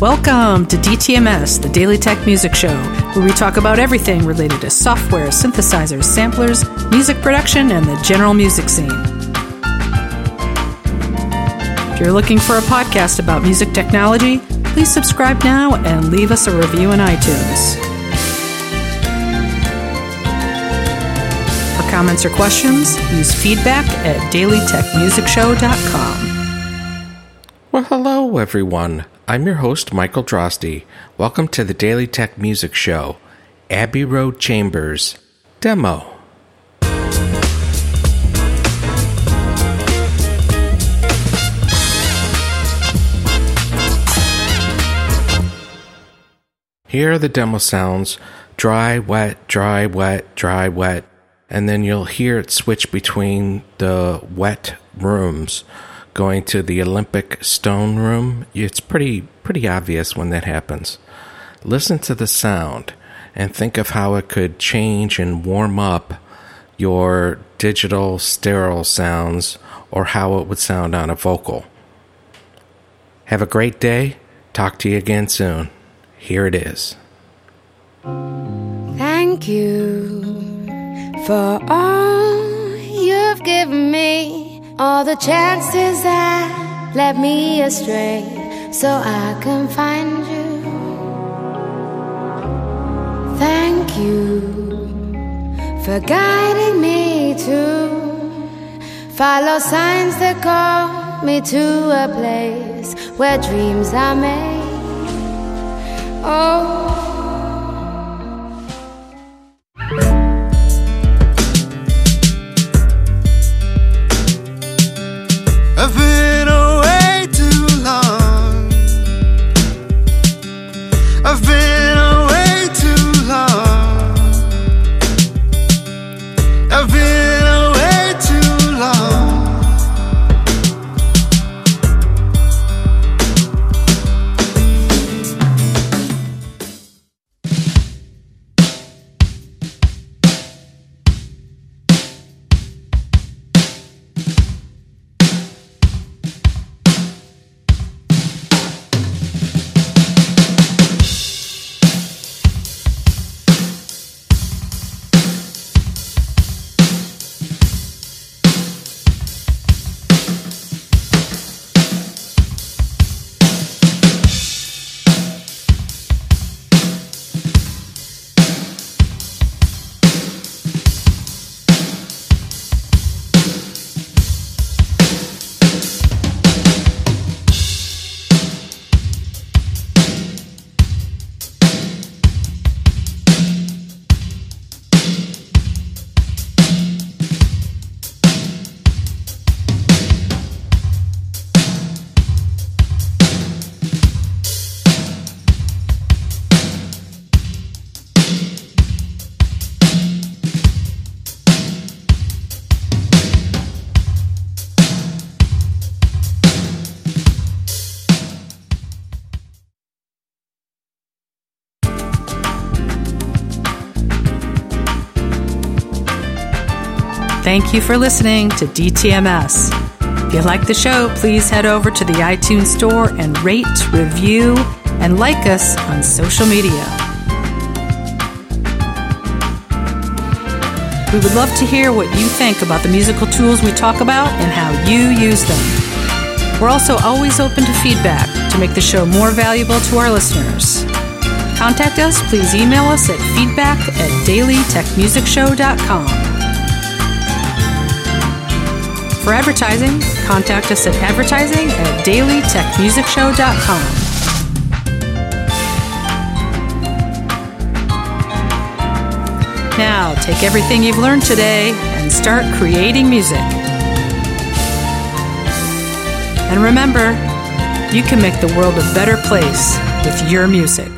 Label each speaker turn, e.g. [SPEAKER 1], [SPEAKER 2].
[SPEAKER 1] Welcome to DTMS, the Daily Tech Music Show, where we talk about everything related to software, synthesizers, samplers, music production, and the general music scene. If you're looking for a podcast about music technology, please subscribe now and leave us a review in iTunes. For comments or questions, use feedback at dailytechmusicshow.com.
[SPEAKER 2] Well, hello, everyone. I'm your host, Michael Drosty. Welcome to the Daily Tech Music Show, Abbey Road Chambers Demo. Here are the demo sounds dry, wet, dry, wet, dry, wet, and then you'll hear it switch between the wet rooms going to the Olympic Stone Room. It's pretty pretty obvious when that happens. Listen to the sound and think of how it could change and warm up your digital sterile sounds or how it would sound on a vocal. Have a great day. Talk to you again soon. Here it is.
[SPEAKER 3] Thank you for all you've given me, all the chances that led me astray, so I can find you. Thank you for guiding me to follow signs that call me to a place where dreams are made. Oh.
[SPEAKER 1] Thank you for listening to DTMS. If you like the show, please head over to the iTunes Store and rate, review, and like us on social media. We would love to hear what you think about the musical tools we talk about and how you use them. We're also always open to feedback to make the show more valuable to our listeners. Contact us, please email us at feedback at dailytechmusicshow.com. For advertising, contact us at advertising at dailytechmusicshow.com. Now, take everything you've learned today and start creating music. And remember, you can make the world a better place with your music.